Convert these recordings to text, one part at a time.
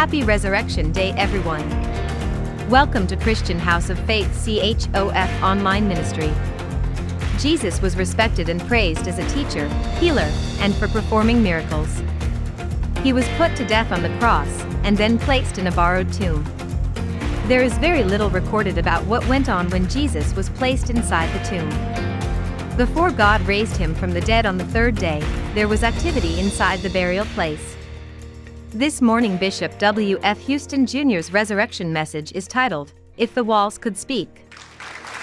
Happy Resurrection Day, everyone. Welcome to Christian House of Faith CHOF Online Ministry. Jesus was respected and praised as a teacher, healer, and for performing miracles. He was put to death on the cross and then placed in a borrowed tomb. There is very little recorded about what went on when Jesus was placed inside the tomb. Before God raised him from the dead on the third day, there was activity inside the burial place. This morning, Bishop W.F. Houston Jr.'s resurrection message is titled, If the Walls Could Speak.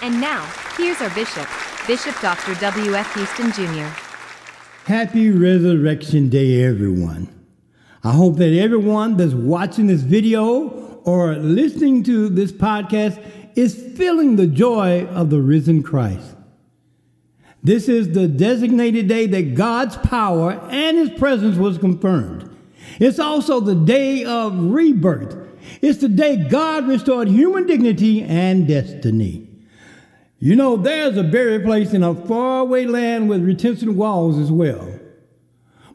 And now, here's our bishop, Bishop Dr. W.F. Houston Jr. Happy Resurrection Day, everyone. I hope that everyone that's watching this video or listening to this podcast is feeling the joy of the risen Christ. This is the designated day that God's power and his presence was confirmed. It's also the day of rebirth. It's the day God restored human dignity and destiny. You know, there's a burial place in a faraway land with retention walls as well.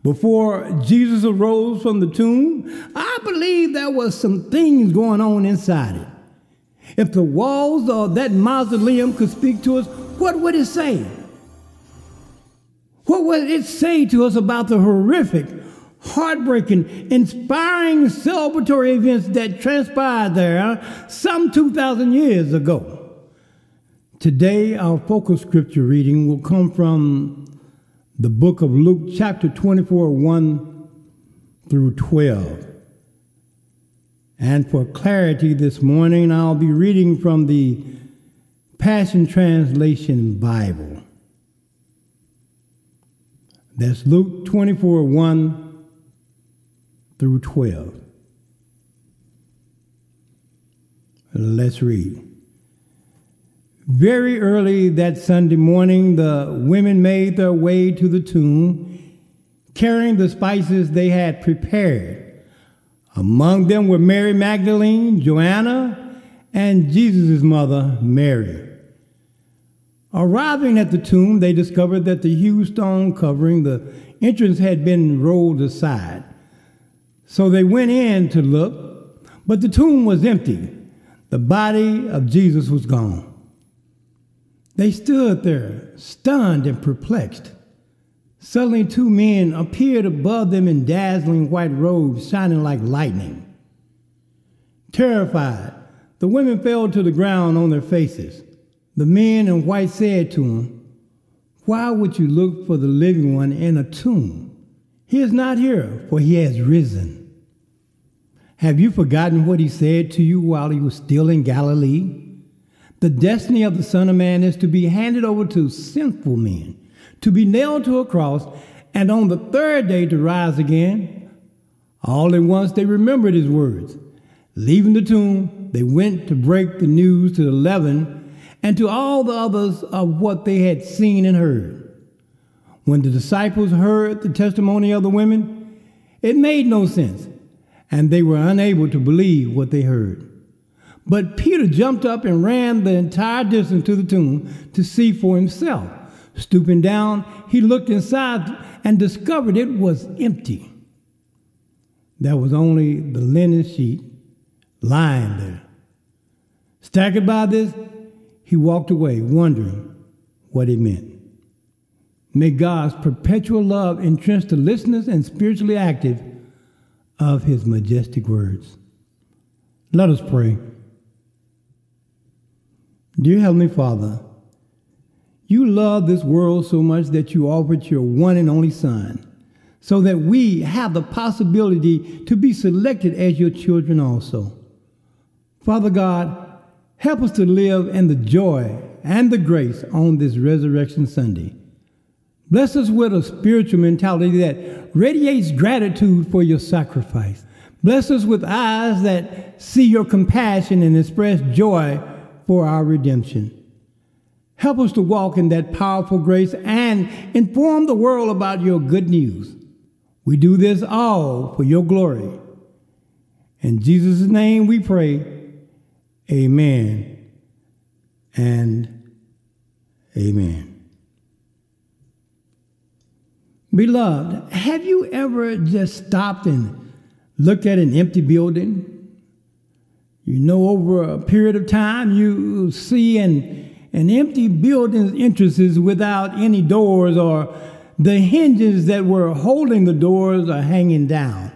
Before Jesus arose from the tomb, I believe there was some things going on inside it. If the walls of that mausoleum could speak to us, what would it say? What would it say to us about the horrific, heartbreaking, inspiring celebratory events that transpired there some 2,000 years ago? Today, our focus scripture reading will come from the book of Luke, chapter 24, 1 through 12. And for clarity this morning, I'll be reading from the Passion Translation Bible. That's Luke 24, 1 through 12. Let's read. Very early that Sunday morning, the women made their way to the tomb, carrying the spices they had prepared. Among them were Mary Magdalene, Joanna, and Jesus' mother, Mary. Arriving at the tomb, they discovered that the huge stone covering the entrance had been rolled aside. So they went in to look, but the tomb was empty. The body of Jesus was gone. They stood there, stunned and perplexed. Suddenly, two men appeared above them in dazzling white robes shining like lightning. Terrified, the women fell to the ground on their faces. The men in white said to them, Why would you look for the living one in a tomb? He is not here, for he has risen. Have you forgotten what he said to you while he was still in Galilee? The destiny of the Son of Man is to be handed over to sinful men, to be nailed to a cross, and on the third day to rise again. All at once they remembered his words. Leaving the tomb, they went to break the news to the eleven and to all the others of what they had seen and heard. When the disciples heard the testimony of the women, it made no sense, and they were unable to believe what they heard. But Peter jumped up and ran the entire distance to the tomb to see for himself. Stooping down, he looked inside and discovered it was empty. There was only the linen sheet lying there. Staggered by this, he walked away, wondering what it meant. May God's perpetual love entrench the listeners and spiritually active of his majestic words. Let us pray. Dear Heavenly Father, you love this world so much that you offered your one and only Son, so that we have the possibility to be selected as your children also. Father God, help us to live in the joy and the grace on this Resurrection Sunday. Bless us with a spiritual mentality that radiates gratitude for your sacrifice. Bless us with eyes that see your compassion and express joy for our redemption. Help us to walk in that powerful grace and inform the world about your good news. We do this all for your glory. In Jesus' name we pray. Amen and amen. Beloved, have you ever just stopped and looked at an empty building? You know, over a period of time, you see an, an empty building's entrances without any doors, or the hinges that were holding the doors are hanging down.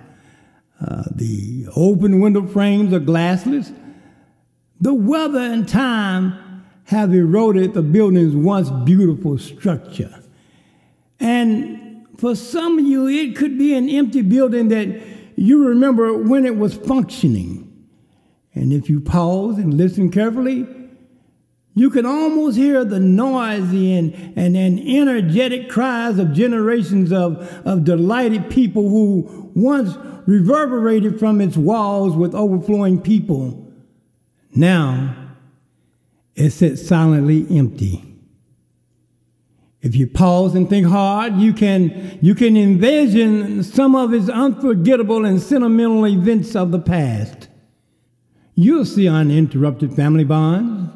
Uh, the open window frames are glassless. The weather and time have eroded the building's once beautiful structure. And for some of you, it could be an empty building that you remember when it was functioning. And if you pause and listen carefully, you can almost hear the noisy and, and, and energetic cries of generations of, of delighted people who once reverberated from its walls with overflowing people. Now, it sits silently empty. If you pause and think hard, you can, you can envision some of its unforgettable and sentimental events of the past. You'll see uninterrupted family bonds.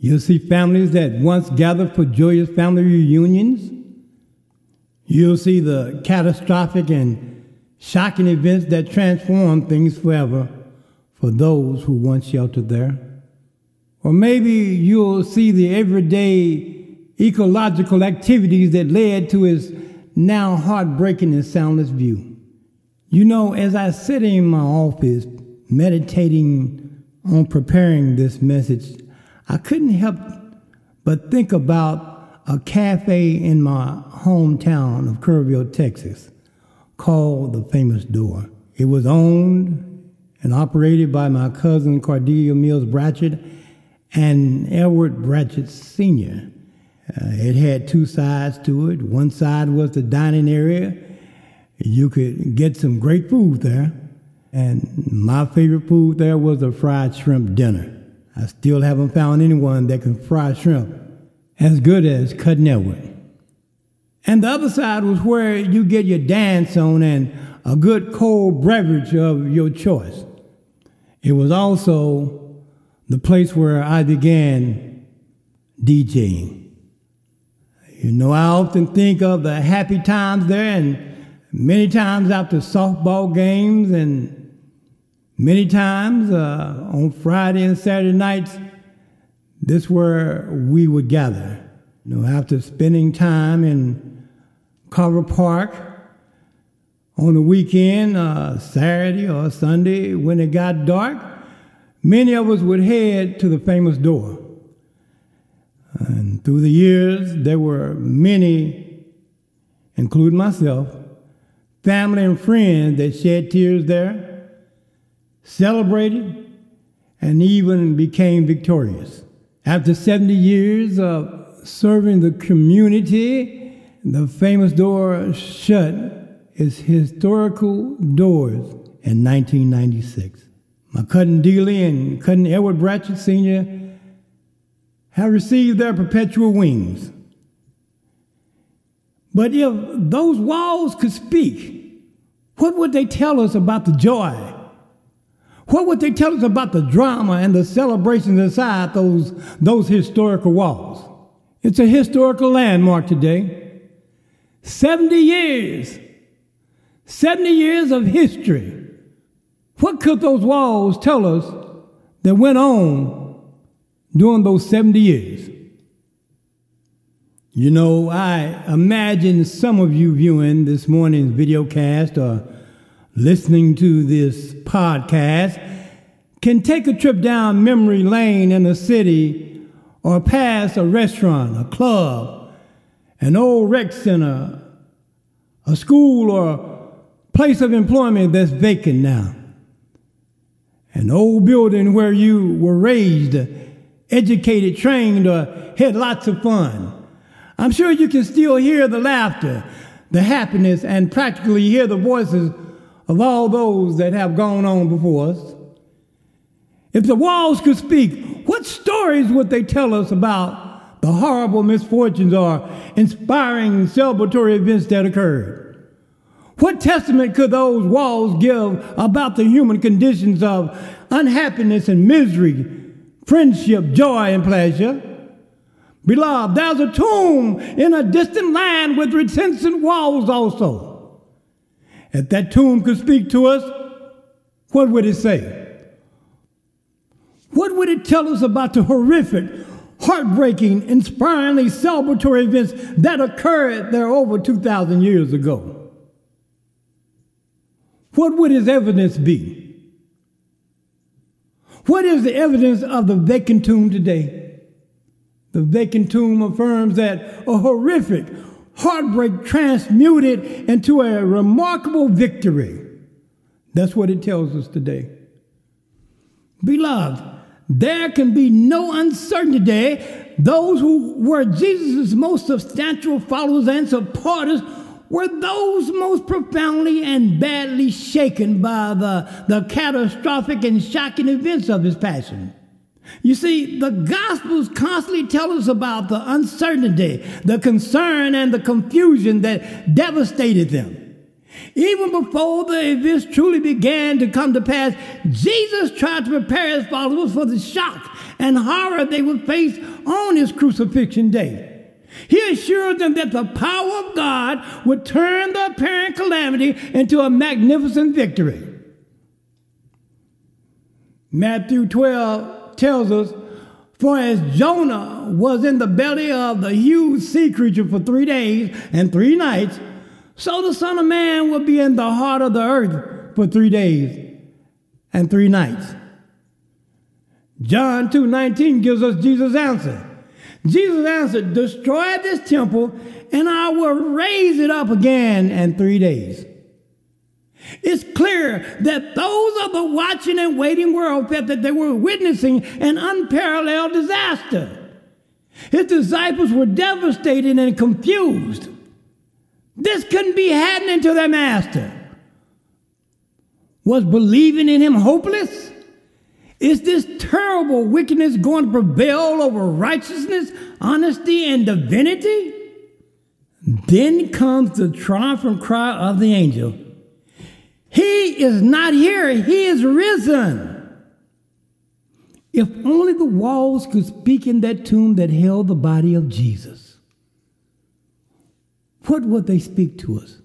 You'll see families that once gathered for joyous family reunions. You'll see the catastrophic and shocking events that transform things forever for those who once sheltered there. Or maybe you'll see the everyday ecological activities that led to his now heartbreaking and soundless view. You know, as I sit in my office meditating on preparing this message, I couldn't help but think about a cafe in my hometown of Kerrville, Texas, called the Famous Door. It was owned and operated by my cousin Cordelia Mills Bratchett and Edward Bratchett Sr. Uh, it had two sides to it. One side was the dining area. You could get some great food there. And my favorite food there was a fried shrimp dinner. I still haven't found anyone that can fry shrimp as good as Cousin Edward. And the other side was where you get your dance on and a good cold beverage of your choice. It was also the place where I began DJing. You know, I often think of the happy times there, and many times after softball games and Many times uh, on Friday and Saturday nights, this where we would gather. You know, after spending time in Carver Park on the weekend, uh, Saturday or Sunday, when it got dark, many of us would head to the famous door. And through the years, there were many, including myself, family and friends that shed tears there celebrated, and even became victorious. After 70 years of serving the community, the famous door shut its historical doors in 1996. My cousin Dealey and cousin Edward Bratchett Sr. have received their perpetual wings. But if those walls could speak, what would they tell us about the joy what would they tell us about the drama and the celebrations inside those, those historical walls? It's a historical landmark today. 70 years. 70 years of history. What could those walls tell us that went on during those 70 years? You know, I imagine some of you viewing this morning's video cast or listening to this podcast can take a trip down memory lane in a city or past a restaurant, a club, an old rec center, a school or a place of employment that's vacant now. An old building where you were raised, educated, trained, or had lots of fun. I'm sure you can still hear the laughter, the happiness, and practically hear the voices of all those that have gone on before us. If the walls could speak, what stories would they tell us about the horrible misfortunes or inspiring celebratory events that occurred? What testament could those walls give about the human conditions of unhappiness and misery, friendship, joy, and pleasure? Beloved, there's a tomb in a distant land with reticent walls also. If that tomb could speak to us, what would it say? What would it tell us about the horrific, heartbreaking, inspiringly celebratory events that occurred there over 2,000 years ago? What would its evidence be? What is the evidence of the vacant tomb today? The vacant tomb affirms that a horrific heartbreak transmuted into a remarkable victory. That's what it tells us today. Beloved, there can be no uncertainty today. Those who were Jesus' most substantial followers and supporters were those most profoundly and badly shaken by the, the catastrophic and shocking events of his passion. You see, the Gospels constantly tell us about the uncertainty, the concern, and the confusion that devastated them. Even before the events truly began to come to pass, Jesus tried to prepare his followers for the shock and horror they would face on his crucifixion day. He assured them that the power of God would turn the apparent calamity into a magnificent victory. Matthew 12 tells us, For as Jonah was in the belly of the huge sea creature for three days and three nights, so the Son of Man will be in the heart of the earth for three days and three nights. John 2:19 gives us Jesus' answer. Jesus answered, Destroy this temple, and I will raise it up again in three days. It's clear that those of the watching and waiting world felt that they were witnessing an unparalleled disaster. His disciples were devastated and confused. This couldn't be happening to their master. Was believing in him hopeless? Is this terrible wickedness going to prevail over righteousness, honesty, and divinity? Then comes the triumphant cry of the angel He is not here, he is risen. If only the walls could speak in that tomb that held the body of Jesus. What would they speak to us?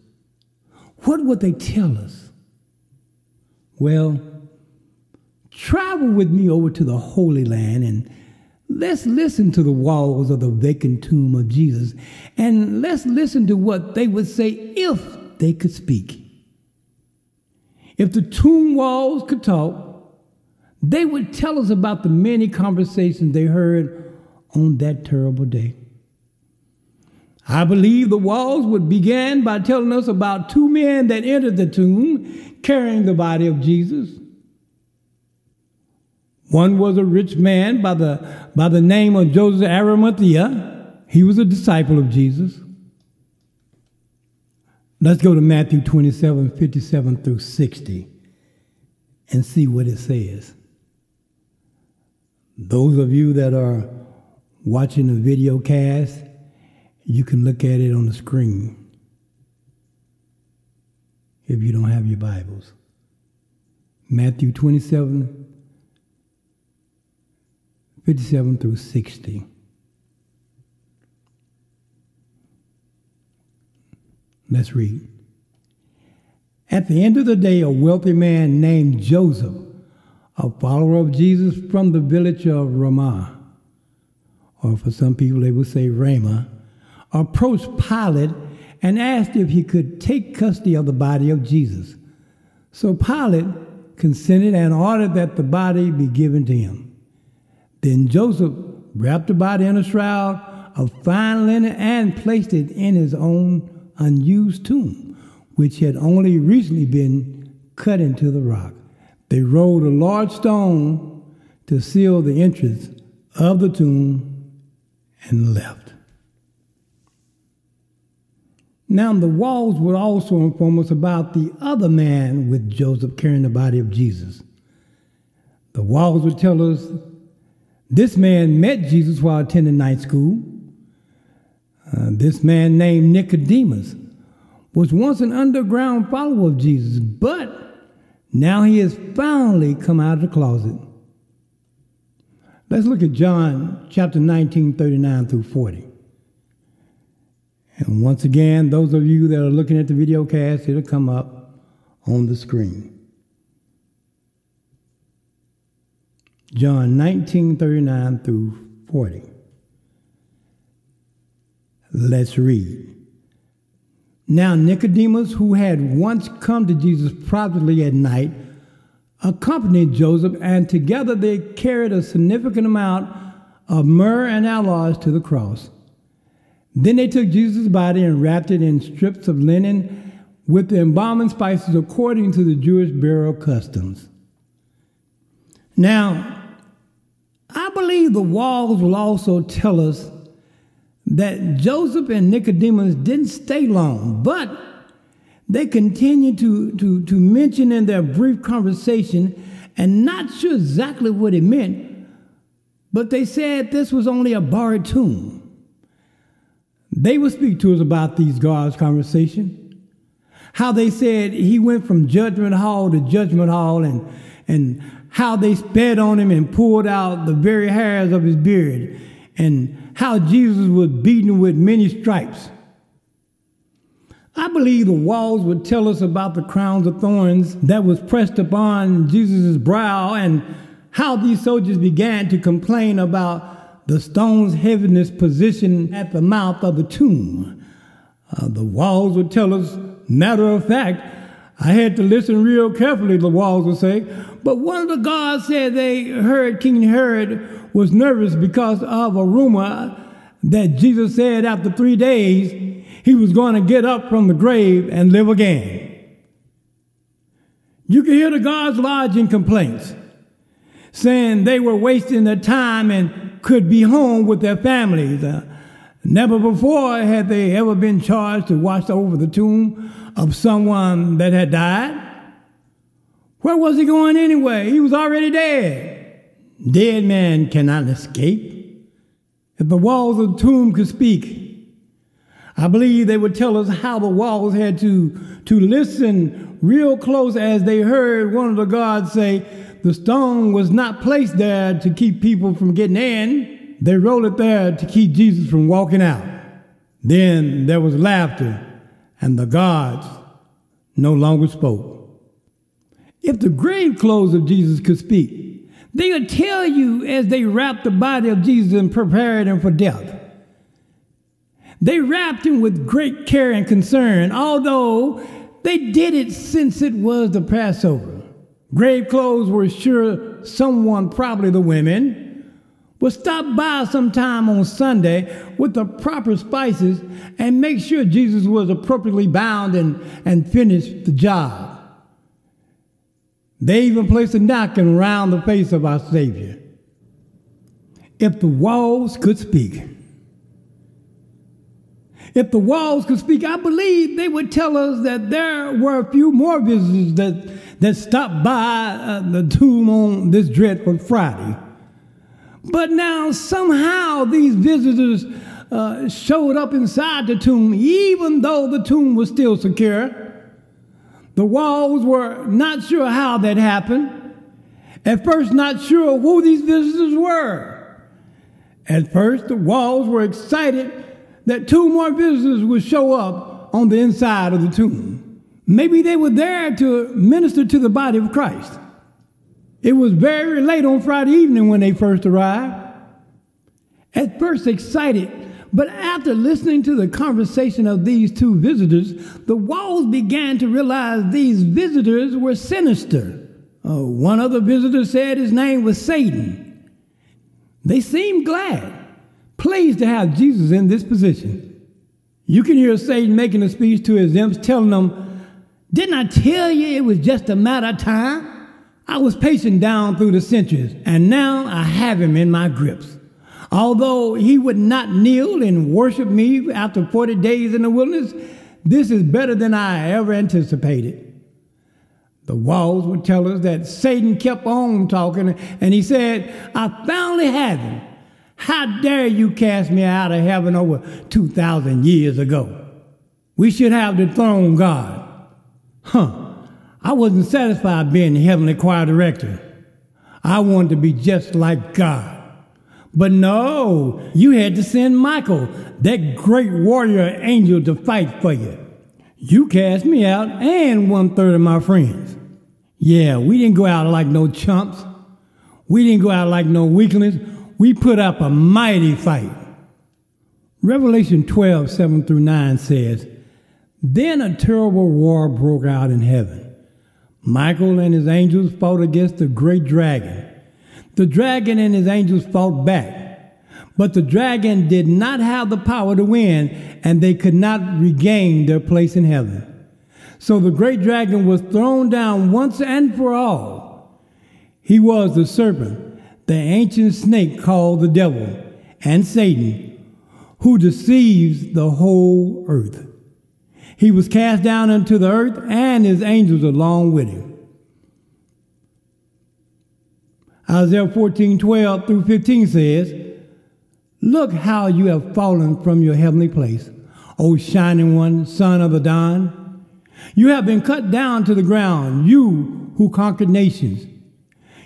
What would they tell us? Well, travel with me over to the Holy Land and let's listen to the walls of the vacant tomb of Jesus and let's listen to what they would say if they could speak. If the tomb walls could talk, they would tell us about the many conversations they heard on that terrible day. I believe the walls would begin by telling us about two men that entered the tomb carrying the body of Jesus. One was a rich man by the, by the name of Joseph Arimathea. He was a disciple of Jesus. Let's go to Matthew 27 57 through 60 and see what it says. Those of you that are watching the video cast, you can look at it on the screen if you don't have your Bibles. Matthew 27 57 through 60. Let's read. At the end of the day, a wealthy man named Joseph, a follower of Jesus from the village of Ramah, or for some people they would say Ramah, approached Pilate and asked if he could take custody of the body of Jesus. So Pilate consented and ordered that the body be given to him. Then Joseph wrapped the body in a shroud of fine linen and placed it in his own unused tomb, which had only recently been cut into the rock. They rolled a large stone to seal the entrance of the tomb and left. Now, the walls would also inform us about the other man with Joseph carrying the body of Jesus. The walls would tell us this man met Jesus while attending night school. Uh, this man named Nicodemus was once an underground follower of Jesus, but now he has finally come out of the closet. Let's look at John chapter 19, 39 through 40. And once again, those of you that are looking at the video cast, it'll come up on the screen. John 19 39 through 40. Let's read. Now, Nicodemus, who had once come to Jesus privately at night, accompanied Joseph, and together they carried a significant amount of myrrh and aloes to the cross. Then they took Jesus' body and wrapped it in strips of linen with the embalming spices according to the Jewish burial customs. Now, I believe the walls will also tell us that Joseph and Nicodemus didn't stay long, but they continued to, to, to mention in their brief conversation and not sure exactly what it meant, but they said this was only a borrowed tomb. They would speak to us about these God's conversation. How they said he went from judgment hall to judgment hall and, and how they sped on him and pulled out the very hairs of his beard and how Jesus was beaten with many stripes. I believe the walls would tell us about the crowns of thorns that was pressed upon Jesus' brow and how these soldiers began to complain about the stone's heaviness position at the mouth of the tomb. Uh, the walls would tell us, matter of fact, I had to listen real carefully, the walls would say. But one of the guards said they heard King Herod was nervous because of a rumor that Jesus said after three days he was going to get up from the grave and live again. You can hear the guards lodging complaints, saying they were wasting their time and could be home with their families. Uh, never before had they ever been charged to watch over the tomb of someone that had died. Where was he going anyway? He was already dead. Dead man cannot escape. If the walls of the tomb could speak, I believe they would tell us how the walls had to, to listen real close as they heard one of the guards say, the stone was not placed there to keep people from getting in. They rolled it there to keep Jesus from walking out. Then there was laughter, and the guards no longer spoke. If the grave clothes of Jesus could speak, they would tell you as they wrapped the body of Jesus and prepared him for death. They wrapped him with great care and concern, although they did it since it was the Passover. Grave clothes were sure someone, probably the women, would stop by sometime on Sunday with the proper spices and make sure Jesus was appropriately bound and, and finished the job. They even placed a napkin around the face of our Savior. If the walls could speak, if the walls could speak, I believe they would tell us that there were a few more visitors that, that stopped by uh, the tomb on this dreadful Friday. But now somehow these visitors uh, showed up inside the tomb, even though the tomb was still secure. The walls were not sure how that happened. At first, not sure who these visitors were. At first, the walls were excited that two more visitors would show up on the inside of the tomb. Maybe they were there to minister to the body of Christ. It was very late on Friday evening when they first arrived. At first excited, but after listening to the conversation of these two visitors, the walls began to realize these visitors were sinister. Uh, one of the visitors said his name was Satan. They seemed glad pleased to have Jesus in this position. You can hear Satan making a speech to his imps, telling them, Didn't I tell you it was just a matter of time? I was pacing down through the centuries, and now I have him in my grips. Although he would not kneel and worship me after 40 days in the wilderness, this is better than I ever anticipated. The walls would tell us that Satan kept on talking, and he said, I finally have him. How dare you cast me out of heaven over 2,000 years ago? We should have dethroned God. Huh. I wasn't satisfied being heavenly choir director. I wanted to be just like God. But no, you had to send Michael, that great warrior angel, to fight for you. You cast me out and one third of my friends. Yeah, we didn't go out like no chumps. We didn't go out like no weaklings. We put up a mighty fight. Revelation 12, 7 through 9 says, Then a terrible war broke out in heaven. Michael and his angels fought against the great dragon. The dragon and his angels fought back. But the dragon did not have the power to win, and they could not regain their place in heaven. So the great dragon was thrown down once and for all. He was the serpent, the ancient snake called the devil, and Satan, who deceives the whole earth. He was cast down into the earth, and his angels along with him. Isaiah 14 12 through 15 says, Look how you have fallen from your heavenly place, O shining one, son of the dawn. You have been cut down to the ground, you who conquered nations.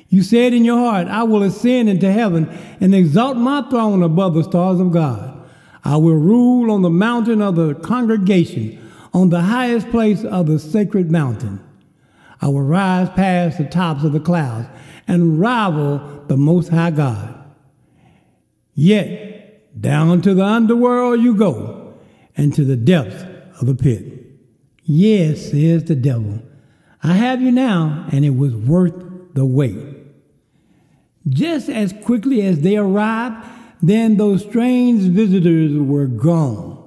You said in your heart, I will ascend into heaven and exalt my throne above the stars of God. I will rule on the mountain of the congregation, on the highest place of the sacred mountain. I will rise past the tops of the clouds and rival the Most High God. Yet, down to the underworld you go, and to the depths of the pit. Yes, says the devil, I have you now, and it was worth the wait. Just as quickly as they arrived, then those strange visitors were gone.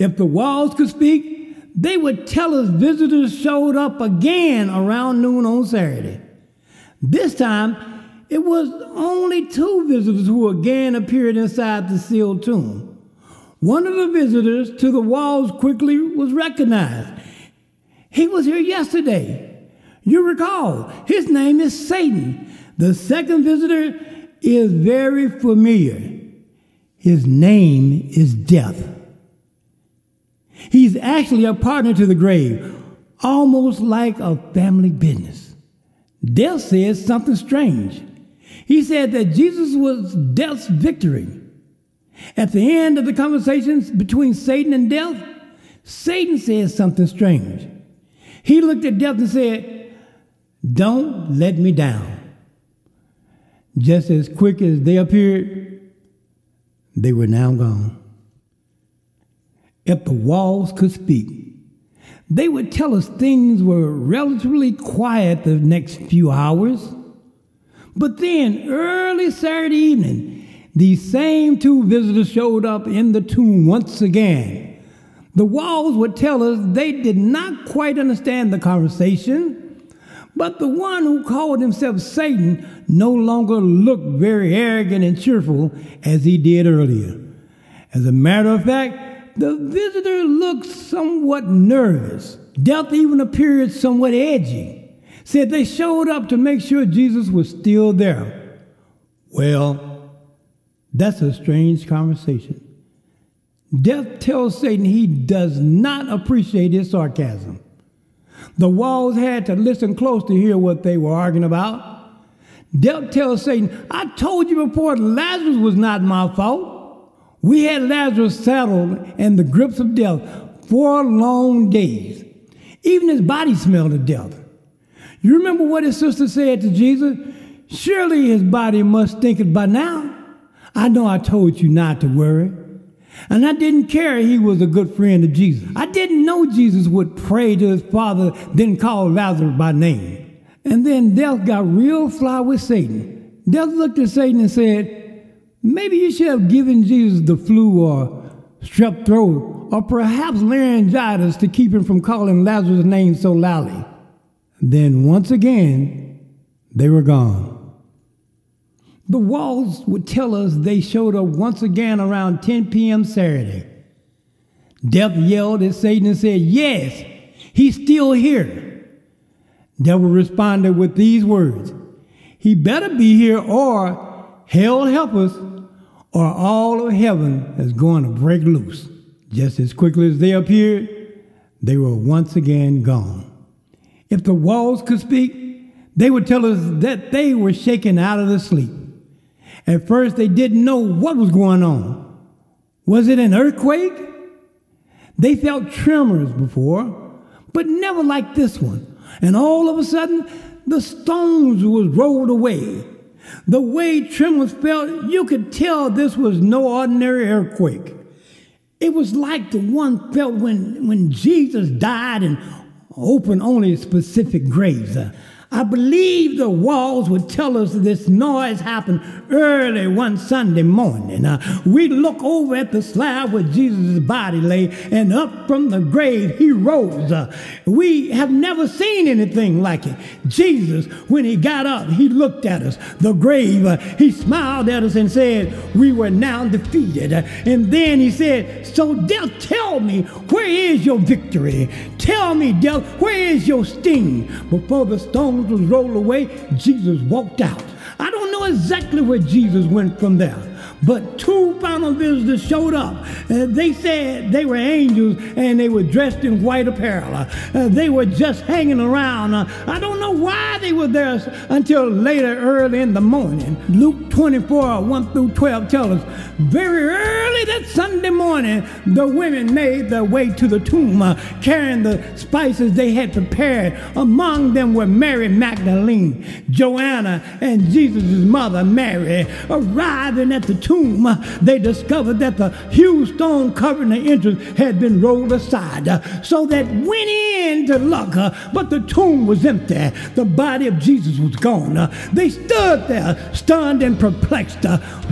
If the walls could speak, they would tell us visitors showed up again around noon on Saturday. This time, it was only two visitors who again appeared inside the sealed tomb. One of the visitors to the walls quickly was recognized. He was here yesterday. You recall, his name is Satan. The second visitor is very familiar. His name is death. He's actually a partner to the grave, almost like a family business. Death says something strange. He said that Jesus was death's victory. At the end of the conversations between Satan and death, Satan said something strange. He looked at death and said, Don't let me down. Just as quick as they appeared, they were now gone. If the walls could speak, they would tell us things were relatively quiet the next few hours. But then, early Saturday evening, these same two visitors showed up in the tomb once again. The walls would tell us they did not quite understand the conversation but the one who called himself Satan no longer looked very arrogant and cheerful as he did earlier. As a matter of fact, the visitor looked somewhat nervous. Death even appeared somewhat edgy. Said they showed up to make sure Jesus was still there. Well, that's a strange conversation. Death tells Satan he does not appreciate his sarcasm. The walls had to listen close to hear what they were arguing about. Death tells Satan, I told you before Lazarus was not my fault. We had Lazarus saddled in the grips of death four long days. Even his body smelled of death. You remember what his sister said to Jesus? Surely his body must stink it by now. I know I told you not to worry. And I didn't care he was a good friend of Jesus. I didn't know Jesus would pray to his father, then call Lazarus by name. And then death got real fly with Satan. Death looked at Satan and said, Maybe you should have given Jesus the flu or strep throat or perhaps laryngitis to keep him from calling Lazarus' name so loudly. Then once again, they were gone. The walls would tell us they showed up once again around 10 p.m. Saturday. Death yelled at Satan and said, Yes, he's still here. Devil responded with these words He better be here, or hell help us, or all of heaven is going to break loose. Just as quickly as they appeared, they were once again gone. If the walls could speak, they would tell us that they were shaken out of the sleep. At first, they didn't know what was going on. Was it an earthquake? They felt tremors before, but never like this one. And all of a sudden, the stones was rolled away. The way tremors felt, you could tell this was no ordinary earthquake. It was like the one felt when, when Jesus died and opened only specific graves. I believe the walls would tell us this noise happened early one Sunday morning. Uh, we look over at the slab where Jesus' body lay, and up from the grave he rose. Uh, we have never seen anything like it. Jesus, when he got up, he looked at us. The grave, uh, he smiled at us and said, We were now defeated. Uh, and then he said, So death, tell me, where is your victory? Tell me, death, where is your sting? Before the stone was rolled away, Jesus walked out. I don't know exactly where Jesus went from there. But two final visitors showed up. Uh, they said they were angels and they were dressed in white apparel. Uh, they were just hanging around. Uh, I don't know why they were there until later, early in the morning. Luke 24, 1 through 12 tells us very early that Sunday morning, the women made their way to the tomb uh, carrying the spices they had prepared. Among them were Mary Magdalene, Joanna, and Jesus' mother Mary. Arriving at the tomb, tomb, they discovered that the huge stone covering the entrance had been rolled aside. Uh, so that went in to look, uh, but the tomb was empty. The body of Jesus was gone. Uh, they stood there, stunned and perplexed.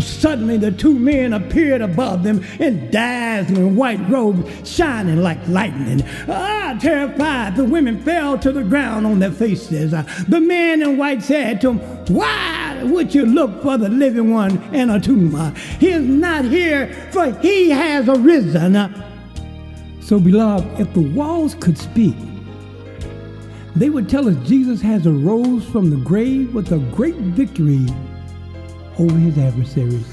Suddenly, the two men appeared above them in dazzling white robes, shining like lightning. Ah, terrified, the women fell to the ground on their faces. The man in white said to them, Why would you look for the living one in a tomb? He is not here, for he has arisen. So, beloved, if the walls could speak, they would tell us Jesus has arose from the grave with a great victory over his adversaries.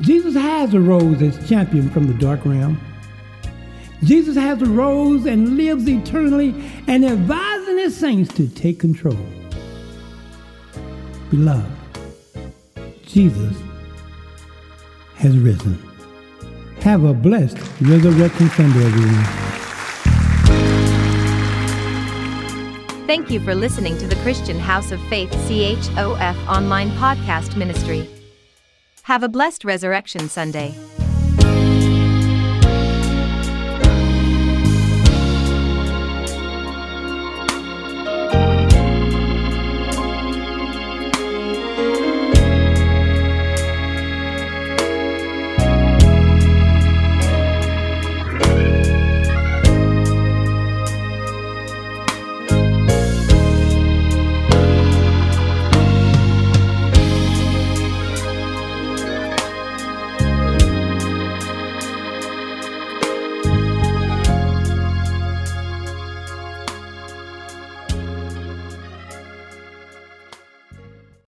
Jesus has arose as champion from the dark realm. Jesus has arose and lives eternally and advising his saints to take control. Beloved, Jesus has risen. Have a blessed Resurrection Sunday, everyone. Thank you for listening to the Christian House of Faith CHOF online podcast ministry. Have a blessed Resurrection Sunday.